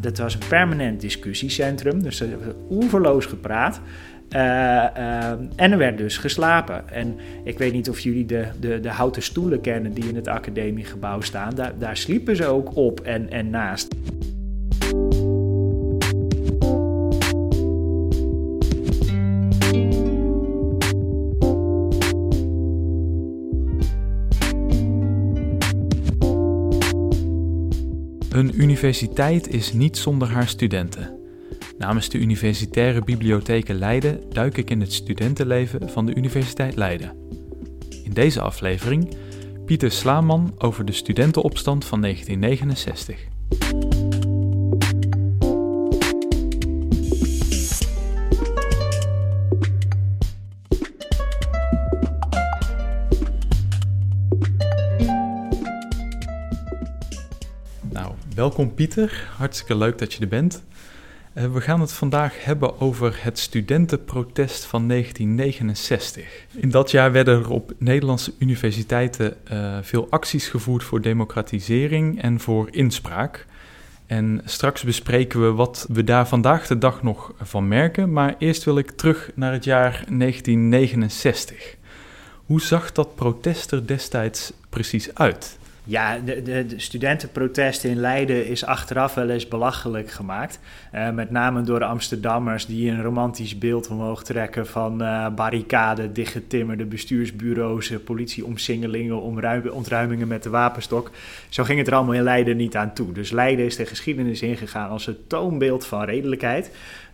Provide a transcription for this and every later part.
Dat was een permanent discussiecentrum, dus er werd oeverloos gepraat. Uh, uh, en er werd dus geslapen. En ik weet niet of jullie de, de, de houten stoelen kennen die in het academiegebouw staan. Daar, daar sliepen ze ook op en, en naast. Universiteit is niet zonder haar studenten. Namens de Universitaire Bibliotheken Leiden duik ik in het studentenleven van de Universiteit Leiden. In deze aflevering Pieter Slaman over de studentenopstand van 1969. Welkom Pieter. Hartstikke leuk dat je er bent. Uh, we gaan het vandaag hebben over het studentenprotest van 1969. In dat jaar werden er op Nederlandse universiteiten uh, veel acties gevoerd voor democratisering en voor inspraak. En straks bespreken we wat we daar vandaag de dag nog van merken. Maar eerst wil ik terug naar het jaar 1969. Hoe zag dat protest er destijds precies uit? Ja, de, de, in Leiden is achteraf wel eens belachelijk gemaakt. Uh, met name door Amsterdammers die een romantisch beeld omhoog trekken van uh, barricaden, dichtgetimmerde bestuursbureaus, politieomsingelingen, ontruimingen met de wapenstok. Zo ging het er allemaal in Leiden niet aan toe. Dus Leiden is de geschiedenis ingegaan als het toonbeeld van redelijkheid.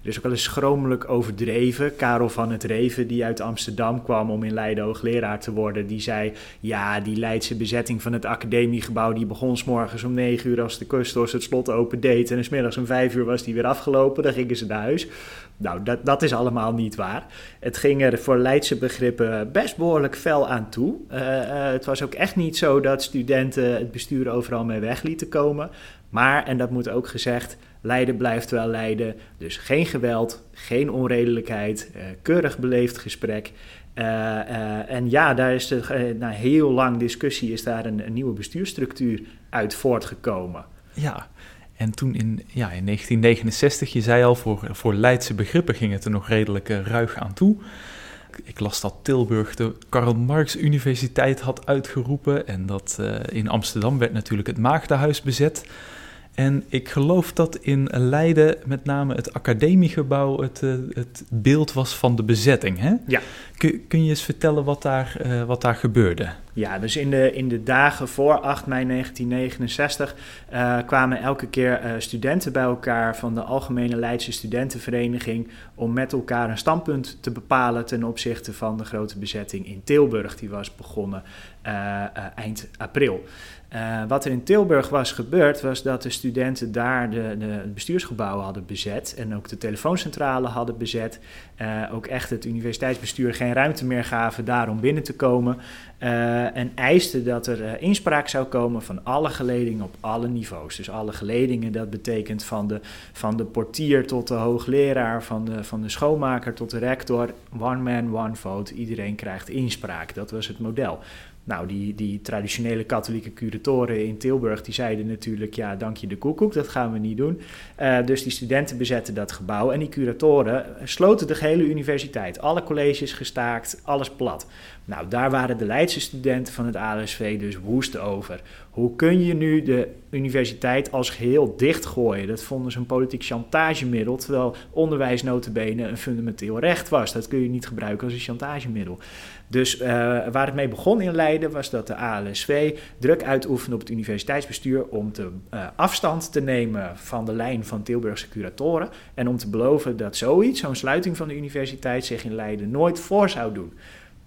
Dus ook wel eens schromelijk overdreven. Karel van het Reven, die uit Amsterdam kwam om in Leiden hoogleraar te worden, die zei: Ja, die Leidse bezetting van het academiegebouw die begon s morgens om negen uur als de kustors het slot open deed. En s middags om vijf uur was die weer afgelopen. Dan gingen ze naar huis. Nou, dat, dat is allemaal niet waar. Het ging er voor Leidse begrippen best behoorlijk fel aan toe. Uh, uh, het was ook echt niet zo dat studenten het bestuur overal mee weg lieten komen. Maar, en dat moet ook gezegd, Leiden blijft wel Leiden. Dus geen geweld, geen onredelijkheid, uh, keurig beleefd gesprek. Uh, uh, en ja, daar is er, na heel lang discussie is daar een, een, nieuwe bestuursstructuur uit voortgekomen. Ja, en toen in, ja, in 1969, je zei al, voor, voor Leidse begrippen ging het er nog redelijk ruig aan toe. Ik las dat Tilburg de Karl Marx Universiteit had uitgeroepen en dat in Amsterdam werd natuurlijk het Maagdenhuis bezet. En ik geloof dat in Leiden met name het academiegebouw het, uh, het beeld was van de bezetting. Hè? Ja. Kun, kun je eens vertellen wat daar, uh, wat daar gebeurde? Ja, dus in de, in de dagen voor 8 mei 1969 uh, kwamen elke keer studenten bij elkaar van de Algemene Leidse Studentenvereniging om met elkaar een standpunt te bepalen ten opzichte van de grote bezetting in Tilburg. Die was begonnen eind april. Uh, wat er in Tilburg was gebeurd, was dat de studenten daar de, de hadden bezet en ook de telefooncentrale hadden bezet. Uh, ook echt het universiteitsbestuur geen ruimte meer gaven daar om binnen te komen. Uh, en eisten dat er inspraak zou komen van alle geledingen op alle niveaus. Dus alle geledingen, dat betekent van de, van de portier tot de hoogleraar, van de, van de schoonmaker tot de rector. One man, one vote. Iedereen krijgt inspraak. Dat was het model. Nou, die, die traditionele katholieke curatoren in Tilburg, die zeiden natuurlijk, ja, dank je de koekoek, dat gaan we niet doen. Uh, dus die studenten bezetten dat gebouw en die curatoren sloten de gehele universiteit. Alle colleges gestaakt, alles plat. Nou, daar waren de Leidse studenten van het ALSV dus woest over. Hoe kun je nu de universiteit als geheel dichtgooien? Dat vonden ze een politiek chantagemiddel, terwijl onderwijs notabene een fundamenteel recht was. Dat kun je niet gebruiken als een chantagemiddel. Dus uh, waar het mee begon in Leiden was dat de ALSV druk uitoefende op het universiteitsbestuur om te, uh, afstand te nemen van de lijn van Tilburgse curatoren en om te beloven dat zoiets, zo'n sluiting van de universiteit, zich in Leiden nooit voor zou doen.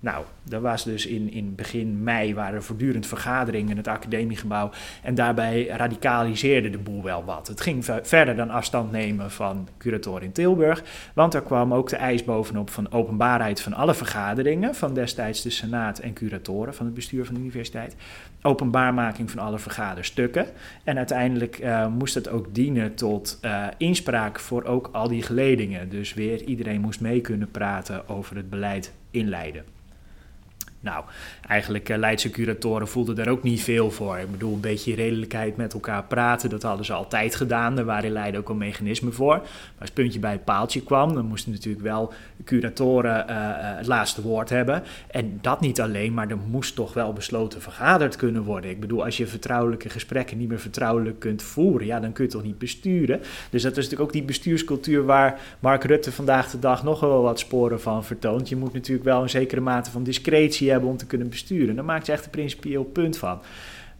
Nou, er was dus in, in begin mei waren voortdurend vergaderingen in het academiegebouw. En daarbij radicaliseerde de boel wel wat. Het ging verder dan afstand nemen van curatoren in Tilburg. Want er kwam ook de eis bovenop van openbaarheid van alle vergaderingen. Van destijds de Senaat en curatoren van het bestuur van de universiteit. Openbaarmaking van alle vergaderstukken. En uiteindelijk uh, moest het ook dienen tot uh, inspraak voor ook al die geledingen. Dus weer iedereen moest mee kunnen praten over het beleid in Leiden. Nou, eigenlijk uh, Leidse curatoren voelden daar ook niet veel voor. Ik bedoel, een beetje redelijkheid met elkaar praten, dat hadden ze altijd gedaan. Daar waren in Leiden ook een mechanisme voor. Maar als het puntje bij het paaltje kwam, dan moesten natuurlijk wel curatoren uh, het laatste woord hebben. En dat niet alleen, maar er moest toch wel besloten vergaderd kunnen worden. Ik bedoel, als je vertrouwelijke gesprekken niet meer vertrouwelijk kunt voeren, ja, dan kun je toch niet besturen. Dus dat is natuurlijk ook die bestuurscultuur waar Mark Rutte vandaag de dag nog wel wat sporen van vertoont. Je moet natuurlijk wel een zekere mate van discretie hebben om te kunnen besturen. Daar maakt ze echt een principieel punt van.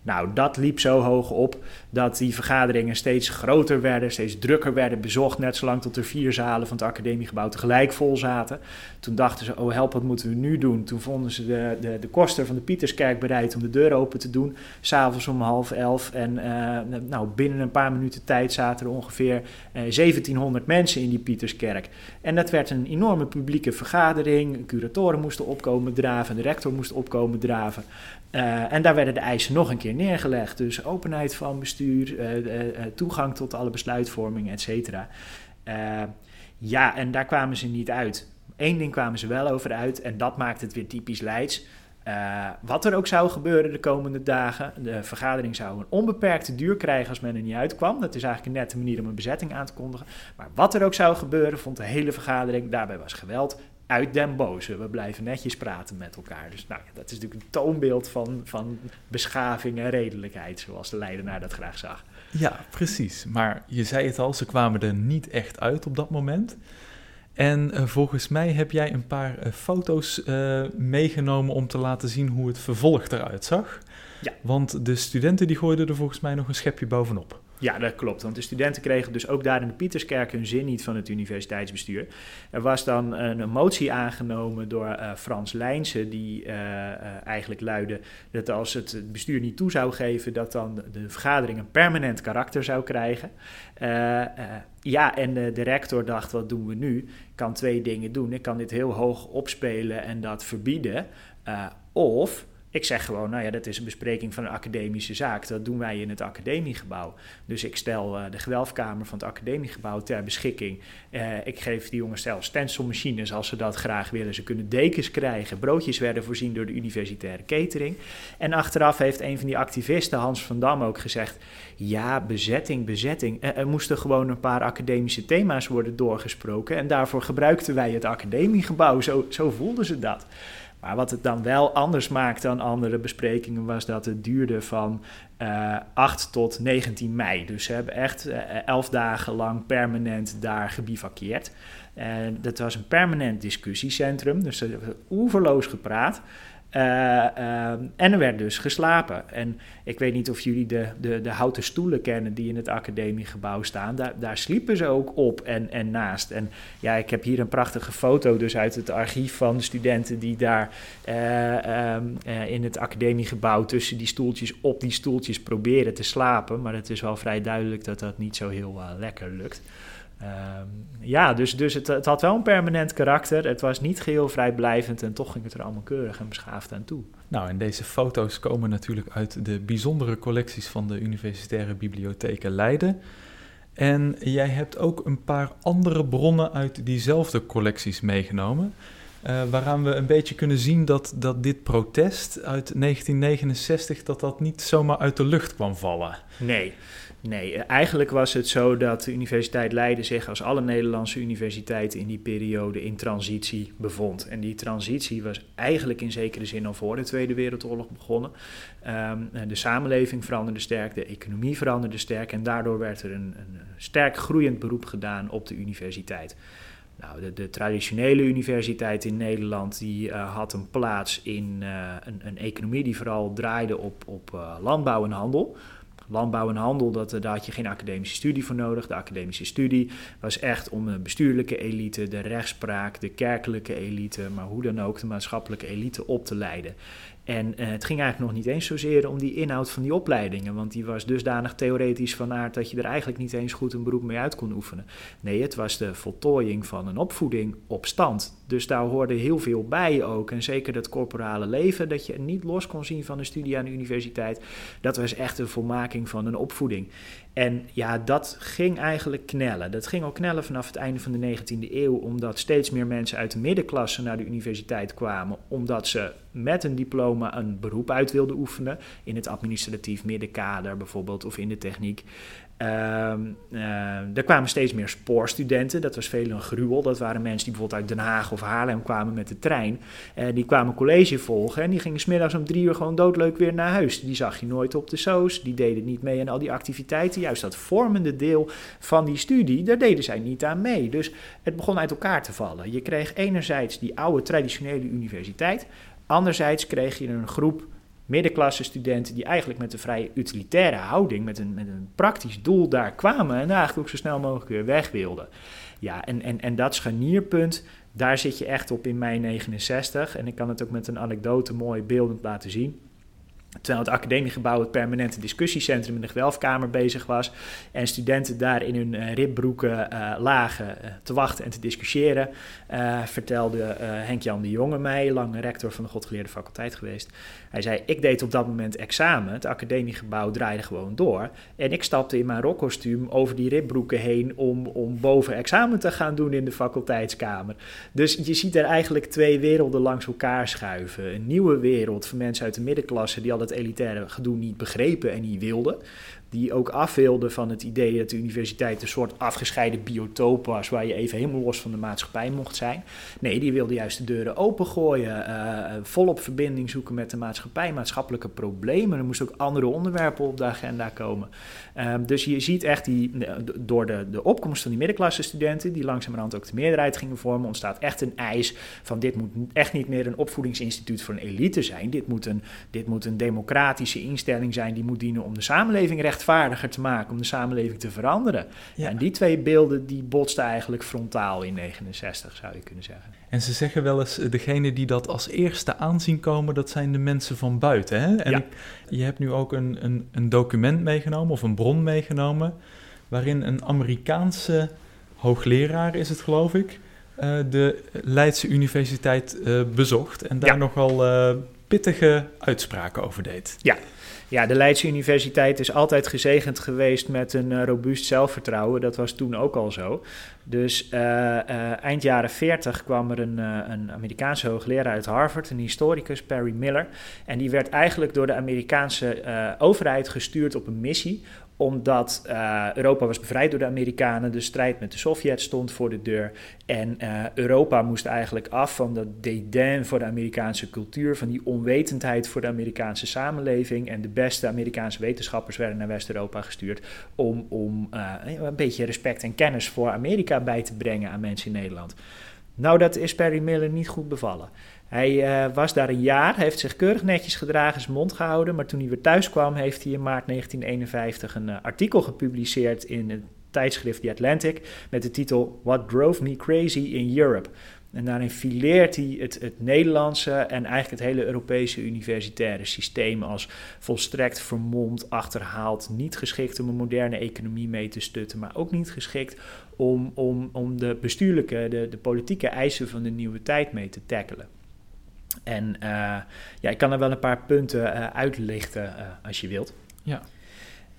Nou, dat liep zo hoog op dat die vergaderingen steeds groter werden, steeds drukker werden bezocht, net zolang tot er vier zalen van het academiegebouw tegelijk vol zaten. Toen dachten ze, oh help, wat moeten we nu doen? Toen vonden ze de, de, de koster van de Pieterskerk bereid om de deur open te doen, s'avonds om half elf. En uh, nou, binnen een paar minuten tijd zaten er ongeveer uh, eh, 1700 mensen in die Pieterskerk. En dat werd een enorme publieke vergadering. Curatoren moesten opkomen draven, de rector moest opkomen draven. Uh, en daar werden de eisen nog een keer neergelegd. Dus openheid van bestuur, uh, uh, toegang tot alle besluitvorming, et cetera. ja, en daar kwamen ze niet uit. Eén ding kwamen ze wel over uit en dat maakt het weer typisch Leids. wat er ook zou gebeuren de komende dagen, de vergadering zou een onbeperkte duur krijgen als men er niet uitkwam. Dat is eigenlijk een nette manier om een bezetting aan te kondigen. Maar wat er ook zou gebeuren, vond de hele vergadering, daarbij was geweld, uit den boze. We blijven netjes praten met elkaar. Dus nou, ja, dat is natuurlijk een toonbeeld van, van beschaving en redelijkheid, zoals de leidenaar dat graag zag. Ja, precies. Maar je zei het al, ze kwamen er niet echt uit op dat moment. En uh, volgens mij heb jij een paar uh, foto's uh, meegenomen om te laten zien hoe het vervolg eruit zag. Ja. Want de studenten die gooiden er volgens mij nog een schepje bovenop. Ja, dat klopt. Want de studenten kregen dus ook daar in de Pieterskerk hun zin niet van het universiteitsbestuur. Er was dan een, motie aangenomen door uh, Frans Lijnse, die uh, uh, eigenlijk luidde dat als het bestuur niet toe zou geven, dat dan de vergadering een permanent karakter zou krijgen. ja, en de rector dacht, wat doen we nu? Ik kan twee dingen doen. Ik kan dit heel hoog opspelen en dat verbieden. of ik zeg gewoon, nou ja, dat is een bespreking van een academische zaak. Dat doen wij in het academiegebouw. Dus ik stel uh, de gewelfkamer van het academiegebouw ter beschikking. Uh, ik geef die jongens zelfs stencilmachines als ze dat graag willen. Ze kunnen dekens krijgen. Broodjes werden voorzien door de universitaire catering. En achteraf heeft een van die activisten, Hans van Dam, ook gezegd... ja, bezetting, bezetting. Uh, er moesten gewoon een paar academische thema's worden doorgesproken. En daarvoor gebruikten wij het academiegebouw. Zo, zo voelden ze dat. Maar wat het dan wel anders maakt dan andere besprekingen was dat het duurde van uh, eh, 8 tot 19 mei. Dus ze hebben echt uh, eh, 11 dagen lang permanent daar gebivakkeerd. En dat was een permanent discussiecentrum, dus er werd oeverloos gepraat. Uh, en er werd dus geslapen. En ik weet niet of jullie de, de, de houten stoelen kennen die in het academiegebouw staan. Daar, daar sliepen ze ook op en, en naast. En ja, ik heb hier een prachtige foto dus uit het archief van de studenten die daar uh, in het academiegebouw tussen die stoeltjes op die stoeltjes proberen te slapen. Maar het is wel vrij duidelijk dat dat niet zo heel lekker lukt. Ehm, ja, dus, dus het, het, had wel een permanent karakter. Het was niet geheel vrijblijvend en toch ging het er allemaal keurig en beschaafd aan toe. Nou, en deze foto's komen natuurlijk uit de bijzondere collecties van de Universitaire Bibliotheken Leiden. En jij hebt ook een paar andere bronnen uit diezelfde collecties meegenomen. Uh, waaraan we een beetje kunnen zien dat, dat dit protest uit 1969 dat dat niet zomaar uit de lucht kwam vallen. Nee, Nee, eigenlijk was het zo dat de Universiteit Leiden zich als alle Nederlandse universiteiten in die periode in transitie bevond. En die transitie was eigenlijk in zekere zin al voor de Tweede Wereldoorlog begonnen. Um, de samenleving veranderde sterk, de economie veranderde sterk en daardoor werd er een, een sterk groeiend beroep gedaan op de universiteit. Nou, de, de, traditionele universiteit in Nederland die, uh, had een plaats in uh, een, een, economie die vooral draaide op, op uh, landbouw en handel landbouw en handel, dat, daar had je geen academische studie voor nodig. De academische studie was echt om de bestuurlijke elite, de rechtspraak, de kerkelijke elite, maar hoe dan ook de maatschappelijke elite op te leiden. En uh, het ging eigenlijk nog niet eens zozeer om die inhoud van die opleidingen, want die was dusdanig theoretisch van aard dat je er eigenlijk niet eens goed een beroep mee uit kon oefenen. Nee, het was de voltooiing van een opvoeding op stand. Dus daar hoorde heel veel bij ook. En zeker dat corporale leven, dat je niet los kon zien van een studie aan de universiteit, dat was echt een volmaking van een opvoeding. En ja, dat ging eigenlijk knellen. Dat ging al knellen vanaf het einde van de 19e eeuw, omdat steeds meer mensen uit de middenklasse naar de universiteit kwamen, omdat ze met een diploma een beroep uit wilden oefenen, in het administratief middenkader bijvoorbeeld, of in de techniek. Uh, er kwamen steeds meer spoorstudenten. Dat was veel een gruwel. Dat waren mensen die bijvoorbeeld uit Den Haag of Haarlem kwamen met de trein. Uh, die kwamen college volgen en die gingen smiddags om drie uur gewoon doodleuk weer naar huis. Die zag je nooit op de soos. Die deden niet mee aan al die activiteiten. Juist dat vormende deel van die studie, daar deden zij niet aan mee. Dus het begon uit elkaar te vallen. Je kreeg enerzijds die oude traditionele universiteit. Anderzijds kreeg je een groep middenklasse studenten die eigenlijk met een vrij utilitaire houding, met een, met een praktisch doel daar kwamen en eigenlijk ook zo snel mogelijk weer weg wilden. Ja, en, en, en dat scharnierpunt, daar zit je echt op in mei 69. En ik kan het ook met een anekdote mooi beeldend laten zien. Terwijl het academiegebouw het permanente discussiecentrum in de gewelfkamer bezig was. En studenten daar in hun uh, ribbroeken uh, lagen uh, te wachten en te discussiëren. vertelde Henk-Jan de Jonge mij, lang rector van de Godgeleerde faculteit geweest. Hij zei, ik deed op dat moment examen. Het academiegebouw draaide gewoon door. En ik stapte in mijn rokkostuum over die ribbroeken heen om, om boven examen te gaan doen in de faculteitskamer. Dus je ziet er eigenlijk twee werelden langs elkaar schuiven. Een nieuwe wereld van mensen uit de middenklasse die al het elitaire gedoe niet begrepen en niet wilden die ook afbeelden van het idee dat de universiteit een soort afgescheiden biotoop was, waar je even helemaal los van de maatschappij mocht zijn. Nee, die wilde juist de deuren opengooien, uh, volop verbinding zoeken met de maatschappij, maatschappelijke problemen. Er moesten ook andere onderwerpen op de agenda komen. Um, dus je ziet echt die, door de, de opkomst van die middenklasse studenten, die langzamerhand ook de meerderheid gingen vormen, ontstaat echt een eis van dit moet echt niet meer een opvoedingsinstituut voor een elite zijn. Dit moet een, dit moet een democratische instelling zijn die moet dienen om de samenleving recht rechtvaardiger te maken, om de samenleving te veranderen. Ja. En die twee beelden die botsten eigenlijk frontaal in 69, zou je kunnen zeggen. En ze zeggen wel eens, eh, degene die dat als eerste aanzien komen, dat zijn de mensen van buiten. Hè? En ja. je hebt nu ook een, een, een document meegenomen, of een bron meegenomen, waarin een Amerikaanse hoogleraar, is het geloof ik, uh, de Leidse Universiteit uh, bezocht en daar ja. nogal pittige uitspraken over deed. Ja, ja, de Leidse Universiteit is altijd gezegend geweest met een uh, robuust zelfvertrouwen. Dat was toen ook al zo. Dus uh, uh, eind jaren 40 kwam er een, een Amerikaanse hoogleraar uit Harvard, een historicus, Perry Miller. En die werd eigenlijk door de Amerikaanse overheid gestuurd op een missie omdat uh, Europa was bevrijd door de Amerikanen, de strijd met de Sovjets stond voor de deur. En uh, Europa moest eigenlijk af van dat dédain voor de Amerikaanse cultuur, van die onwetendheid voor de Amerikaanse samenleving. En de beste Amerikaanse wetenschappers werden naar West-Europa gestuurd om, om uh, een beetje respect en kennis voor Amerika bij te brengen aan mensen in Nederland. Nou, dat is Perry Miller niet goed bevallen. Hij uh, was daar een jaar, heeft zich keurig netjes gedragen, zijn mond gehouden. Maar toen hij weer thuis kwam, heeft hij in maart 1951 een uh, artikel gepubliceerd in het tijdschrift The Atlantic. Met de titel What Drove Me Crazy in Europe. En daarin fileert hij het, het Nederlandse en eigenlijk het hele Europese universitaire systeem als volstrekt vermomd, achterhaald, niet geschikt om een moderne economie mee te stutten, maar ook niet geschikt om, om, om de bestuurlijke, de, de politieke eisen van de nieuwe tijd mee te tackelen. En uh, ja, ik kan er wel een paar punten uh, uitlichten uh, als je wilt. Ja.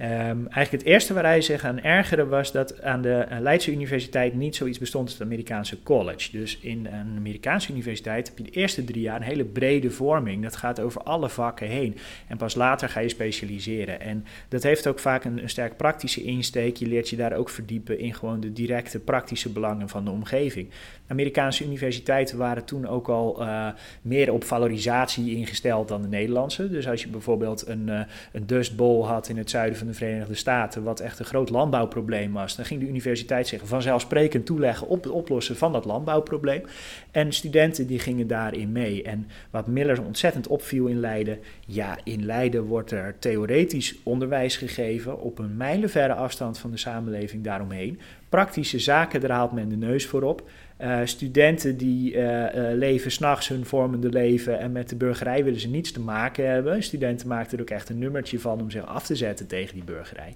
Um, eigenlijk het eerste waar hij zich aan ergerde was dat aan de Leidse Universiteit niet zoiets bestond als het Amerikaanse college. Dus in een Amerikaanse universiteit heb je de eerste drie jaar een hele brede vorming. Dat gaat over alle vakken heen. En pas later ga je specialiseren. En dat heeft ook vaak een, een sterk praktische insteek. Je leert je daar ook verdiepen in gewoon de directe praktische belangen van de omgeving. Amerikaanse universiteiten waren toen ook al uh, meer op valorisatie ingesteld dan de Nederlandse. Dus als je bijvoorbeeld een, uh, een Dust Bowl had in het zuiden van de Verenigde Staten, wat echt een groot landbouwprobleem was, dan ging de universiteit zich vanzelfsprekend toeleggen op het oplossen van dat landbouwprobleem. En studenten die gingen daarin mee. En wat Miller ontzettend opviel in Leiden, ja, in Leiden wordt er theoretisch onderwijs gegeven op een mijlenverre afstand van de samenleving daaromheen. Praktische zaken, daar haalt men de neus voor op. Uh, studenten die uh, leven s'nachts hun vormende leven en met de burgerij willen ze niets te maken hebben. Studenten maakten er ook echt een nummertje van om zich af te zetten tegen die burgerij.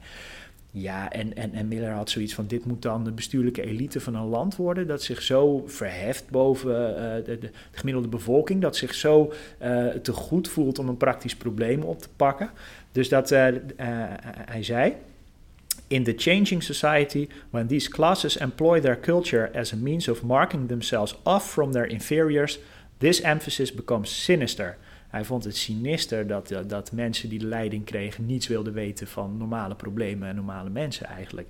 Ja, en, en, en Miller had zoiets van: dit moet dan de bestuurlijke elite van een land worden. Dat zich zo verheft boven de, de, gemiddelde bevolking. Dat zich zo te goed voelt om een praktisch probleem op te pakken. Dus dat hij zei In the changing society, when these classes employ their culture as a means of marking themselves off from their inferiors, this emphasis becomes sinister. Hij vond het sinister dat, dat, mensen die de leiding kregen niets wilden weten van normale problemen en normale mensen eigenlijk.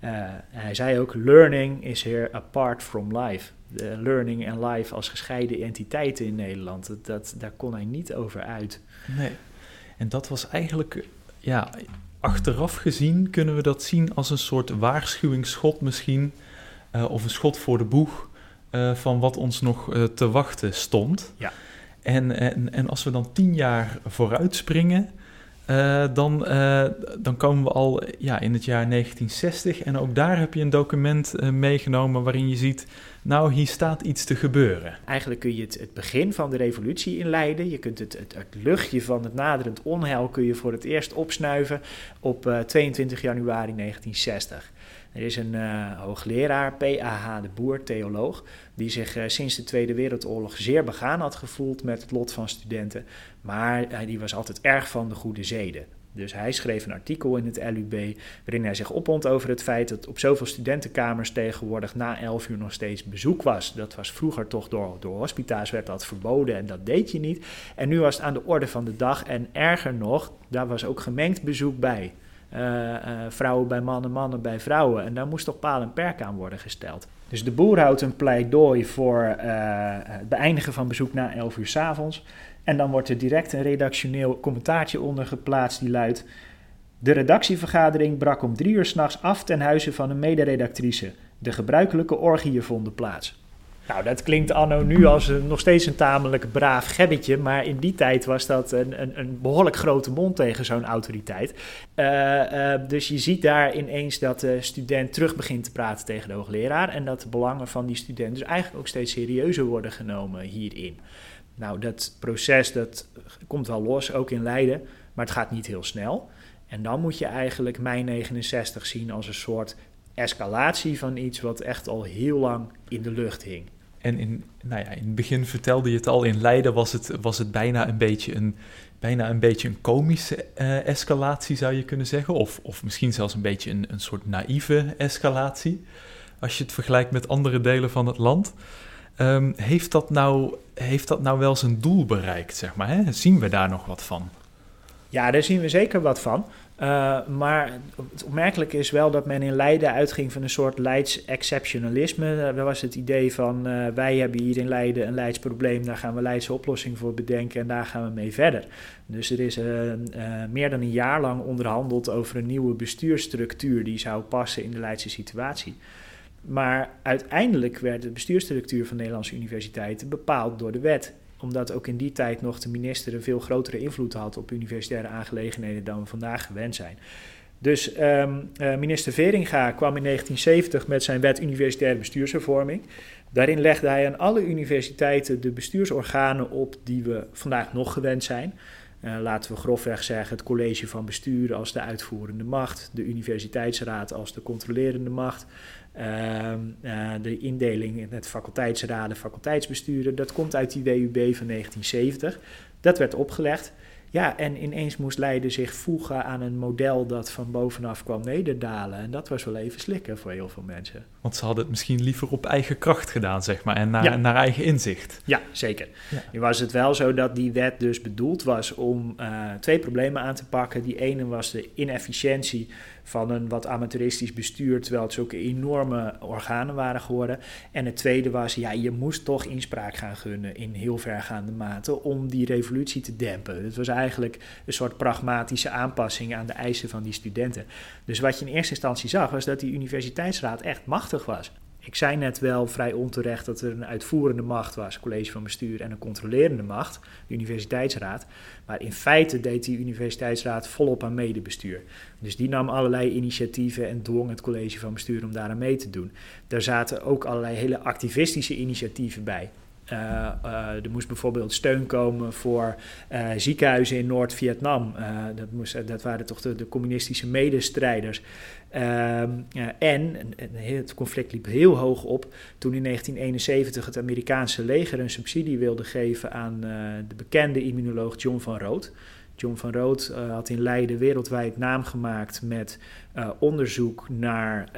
Uh, hij zei ook: Learning is here apart from life. Learning en life als gescheiden entiteiten in Nederland. Dat, daar kon hij niet over uit. Nee. En dat was eigenlijk, ja, achteraf gezien kunnen we dat zien als een soort waarschuwingsschot misschien. Uh, of een schot voor de boeg uh, van wat ons nog uh, te wachten stond. Ja. En, en, en als we dan tien jaar vooruit springen, uh, dan, uh, dan komen we al ja, in het jaar 1960. En ook daar heb je een document uh, meegenomen waarin je ziet, nou hier staat iets te gebeuren. Eigenlijk kun je het, het begin van de revolutie inleiden. Je kunt het, het, het, luchtje van het naderend onheil kun je voor het eerst opsnuiven op 22 januari 1960. Er is een uh, hoogleraar, P.A.H. de Boer, theoloog, die zich uh, sinds de Tweede Wereldoorlog zeer begaan had gevoeld met het lot van studenten. Maar uh, die was altijd erg van de goede zeden. Dus hij schreef een artikel in het LUB waarin hij zich opwond over het feit dat op zoveel studentenkamers tegenwoordig na 11 uur nog steeds bezoek was. Dat was vroeger toch door, door hospita's werd dat verboden en dat deed je niet. En nu was het aan de orde van de dag en erger nog, daar was ook gemengd bezoek bij. Uh, uh, vrouwen bij mannen, mannen bij vrouwen. En daar moest toch paal en perk aan worden gesteld. Dus de boer houdt een pleidooi voor uh, het beëindigen van bezoek na 11 uur s avonds. En dan wordt er direct een redactioneel commentaartje onder geplaatst die luidt... De redactievergadering brak om drie uur s'nachts af ten huize van een mederedactrice. De gebruikelijke orgieën vonden plaats. Nou, dat klinkt anno nu als nog steeds een tamelijk braaf gebbetje, maar in die tijd was dat een, een, een behoorlijk grote mond tegen zo'n autoriteit. Uh, uh, dus je ziet daar ineens dat de student terug begint te praten tegen de hoogleraar en dat de belangen van die student dus eigenlijk ook steeds serieuzer worden genomen hierin. Nou, dat proces dat komt wel los, ook in Leiden, maar het gaat niet heel snel. En dan moet je eigenlijk mei 69 zien als een soort escalatie van iets wat echt al heel lang in de lucht hing. En in, nou ja, in het begin vertelde je het al, in Leiden was het, was het bijna, een beetje een, bijna een beetje een komische uh, escalatie, zou je kunnen zeggen. Of, of misschien zelfs een beetje een, een soort naïeve escalatie, als je het vergelijkt met andere delen van het land. Um, heeft, dat nou, heeft dat nou wel zijn doel bereikt, zeg maar? Hè? Zien we daar nog wat van? Ja, daar zien we zeker wat van. Uh, maar het opmerkelijke is wel dat men in Leiden uitging van een soort Leids exceptionalisme. Uh, dat was het idee van uh, wij hebben hier in Leiden een Leids probleem, daar gaan we Leidse oplossing voor bedenken en daar gaan we mee verder. Dus er is meer dan een jaar lang onderhandeld over een nieuwe bestuursstructuur die zou passen in de Leidse situatie. Maar uiteindelijk werd de bestuursstructuur van Nederlandse universiteiten bepaald door de wet omdat ook in die tijd nog de minister een veel grotere invloed had op universitaire aangelegenheden dan we vandaag gewend zijn. Dus um, uh, minister Veringa kwam in 1970 met zijn wet universitaire bestuurshervorming. Daarin legde hij aan alle universiteiten de bestuursorganen op die we vandaag nog gewend zijn. Uh, laten we grofweg zeggen het college van bestuur als de uitvoerende macht, de universiteitsraad als de controlerende macht, uh, uh, de indeling in het faculteitsraden, faculteitsbesturen, dat komt uit die WUB van 1970. Dat werd opgelegd. Ja, en ineens moest Leiden zich voegen aan een model dat van bovenaf kwam nederdalen. En dat was wel even slikken voor heel veel mensen. Want ze hadden het misschien liever op eigen kracht gedaan, zeg maar, en naar, ja. naar eigen inzicht. Ja, zeker. Ja. Nu was het wel zo dat die wet dus bedoeld was om uh, twee problemen aan te pakken. Die ene was de inefficiëntie van een wat amateuristisch bestuur, terwijl het zulke enorme organen waren geworden. En het tweede was, ja, je moest toch inspraak gaan gunnen in heel vergaande mate om die revolutie te dempen. Het was eigenlijk een soort pragmatische aanpassing aan de eisen van die studenten. Dus wat je in eerste instantie zag, was dat die universiteitsraad echt machtig was. Ik zei net wel vrij onterecht dat er een uitvoerende macht was, college van bestuur, en een controlerende macht, de universiteitsraad. Maar in feite deed die universiteitsraad volop aan medebestuur. Dus die nam allerlei initiatieven en dwong het college van bestuur om daaraan mee te doen. Daar zaten ook allerlei hele activistische initiatieven bij. Uh, uh, er moest bijvoorbeeld steun komen voor uh, ziekenhuizen in Noord-Vietnam. dat, dat waren toch de, communistische medestrijders. Ehm, en het conflict liep heel hoog op toen in 1971 het Amerikaanse leger een subsidie wilde geven aan de bekende immunoloog John van Rood. John van Rood had in Leiden wereldwijd naam gemaakt met onderzoek naar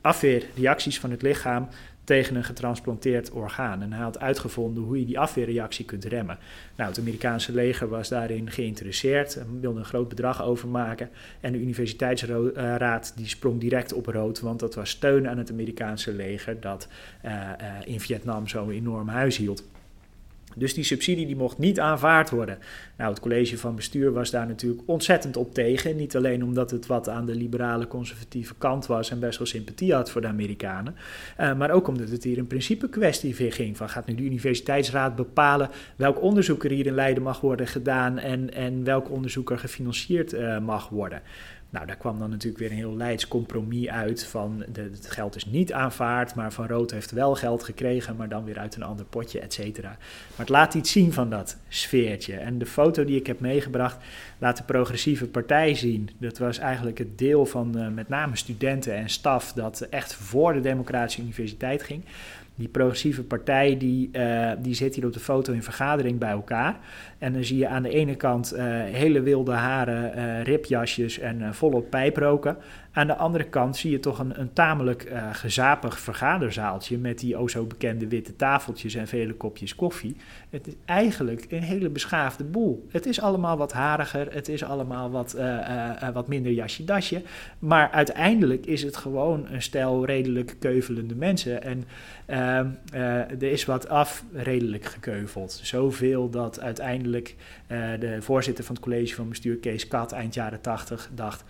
afweerreacties van het lichaam tegen een getransplanteerd orgaan. En hij had uitgevonden hoe je die afweerreactie kunt remmen. Nou, het Amerikaanse leger was daarin geïnteresseerd en wilde een groot bedrag overmaken. En de universiteitsraad die sprong direct op rood, want dat was steun aan het Amerikaanse leger dat uh, uh, in Vietnam zo'n enorm huis hield. Dus die subsidie die mocht niet aanvaard worden. Nou, het college van bestuur was daar natuurlijk ontzettend op tegen. Niet alleen omdat het wat aan de liberale conservatieve kant was en best wel sympathie had voor de Amerikanen. Uh, maar ook omdat het hier een principe kwestie ging. Van gaat nu de universiteitsraad bepalen welk onderzoek er hier in Leiden mag worden gedaan en, en welk onderzoek er gefinancierd uh, mag worden. Nou, daar kwam dan natuurlijk weer een heel Leids compromis uit van de, het geld is niet aanvaard, maar Van Rood heeft wel geld gekregen, maar dan weer uit een ander potje, et cetera. Maar het laat iets zien van dat sfeertje. En de foto die ik heb meegebracht laat de progressieve partij zien. Dat was eigenlijk het deel van uh, met name studenten en staf dat echt voor de Democratische Universiteit ging. Die progressieve partij die, uh, die zit hier op de foto in vergadering bij elkaar. En dan zie je aan de ene kant uh, hele wilde haren, uh, ripjasjes en volop pijproken. Aan de andere kant zie je toch een, een tamelijk gezapig vergaderzaaltje met die o zo bekende witte tafeltjes en vele kopjes koffie. Het is eigenlijk een hele beschaafde boel. Het is allemaal wat hariger, het is allemaal wat, wat minder jasje-dasje. Maar uiteindelijk is het gewoon een stel redelijk keuvelende mensen. En uh, er is wat af redelijk gekeuveld. Zoveel dat uiteindelijk de voorzitter van het college van bestuur, Kees Kat, eind jaren 80, dacht: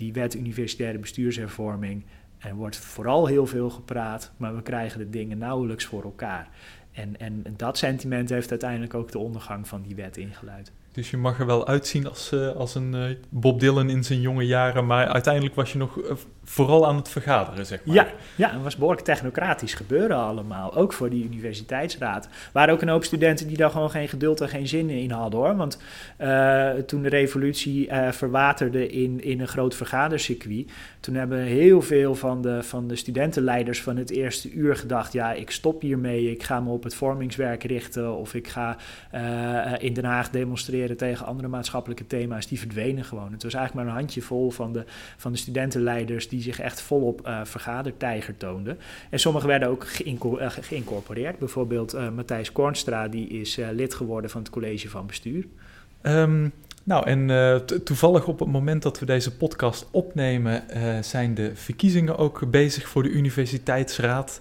die wet universitaire bestuurshervorming. Er wordt vooral heel veel gepraat, maar we krijgen de dingen nauwelijks voor elkaar. En, en dat sentiment heeft uiteindelijk ook de ondergang van die wet ingeluid. Dus je mag er wel uitzien als, uh, als een uh, Bob Dylan in zijn jonge jaren, maar uiteindelijk was je nog uh, vooral aan het vergaderen, zeg maar. Ja, ja, het was behoorlijk technocratisch gebeuren allemaal, ook voor die universiteitsraad. Er waren ook een hoop studenten die daar gewoon geen geduld en geen zin in hadden hoor, want toen de revolutie verwaterde in, in een groot vergadercircuit, toen hebben heel veel van de, van de studentenleiders van het eerste uur gedacht, ja, ik stop hiermee, ik ga me op het vormingswerk richten of ik ga in Den Haag demonstreren tegen andere maatschappelijke thema's, die verdwenen gewoon. Het was eigenlijk maar een handjevol van de, van de studentenleiders die zich echt volop uh, vergadertijger toonden. En sommigen werden ook uh, geïncorporeerd. Bijvoorbeeld uh, Matthijs Kornstra, die is lid geworden van het college van bestuur. Um, nou, en toevallig op het moment dat we deze podcast opnemen, zijn de verkiezingen ook bezig voor de universiteitsraad.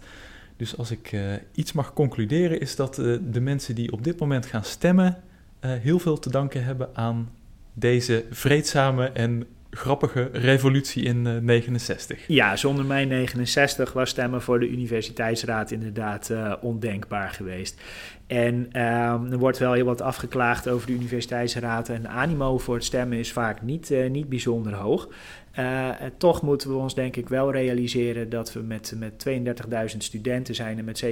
Dus als ik iets mag concluderen, is dat de mensen die op dit moment gaan stemmen, heel veel te danken hebben aan deze vreedzame en grappige revolutie in uh, 69. Ja, zonder mei 69 was stemmen voor de universiteitsraad inderdaad uh, ondenkbaar geweest. En um, er wordt wel heel wat afgeklaagd over de universiteitsraad en animo voor het stemmen is vaak niet, uh, niet bijzonder hoog. Uh, toch moeten we ons denk ik wel realiseren dat we met, met 32.000 studenten zijn en met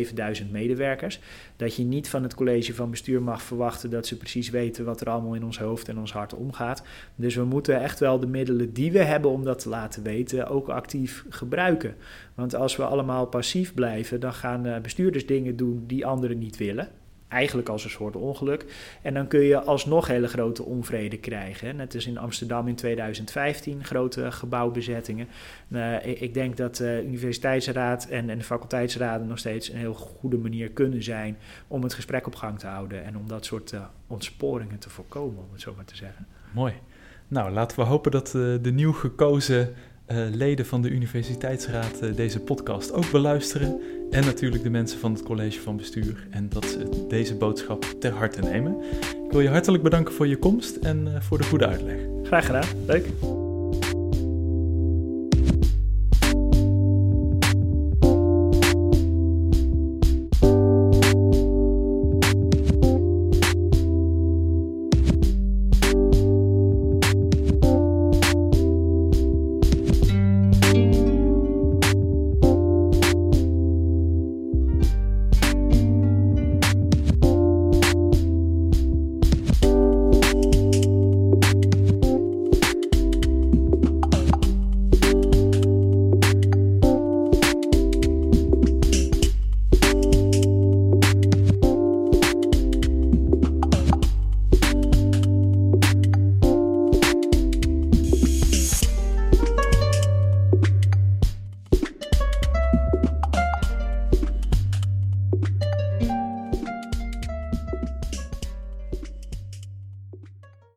7.000 medewerkers. Dat je niet van het college van bestuur mag verwachten dat ze precies weten wat er allemaal in ons hoofd en ons hart omgaat. Dus we moeten echt wel de middelen die we hebben om dat te laten weten ook actief gebruiken. Want als we allemaal passief blijven, dan gaan bestuurders dingen doen die anderen niet willen eigenlijk als een soort ongeluk. En dan kun je alsnog hele grote onvrede krijgen. Net als in Amsterdam in 2015, grote gebouwbezettingen. Uh, ik denk dat de universiteitsraad en, en de faculteitsraden nog steeds een heel goede manier kunnen zijn om het gesprek op gang te houden en om dat soort uh, ontsporingen te voorkomen, om het zo maar te zeggen. Mooi. Nou, laten we hopen dat de nieuw gekozen leden van de Universiteitsraad uh, deze podcast ook beluisteren. En natuurlijk de mensen van het college van bestuur. En dat ze deze boodschap ter harte nemen. Ik wil je hartelijk bedanken voor je komst en uh, voor de goede uitleg. Graag gedaan. Leuk.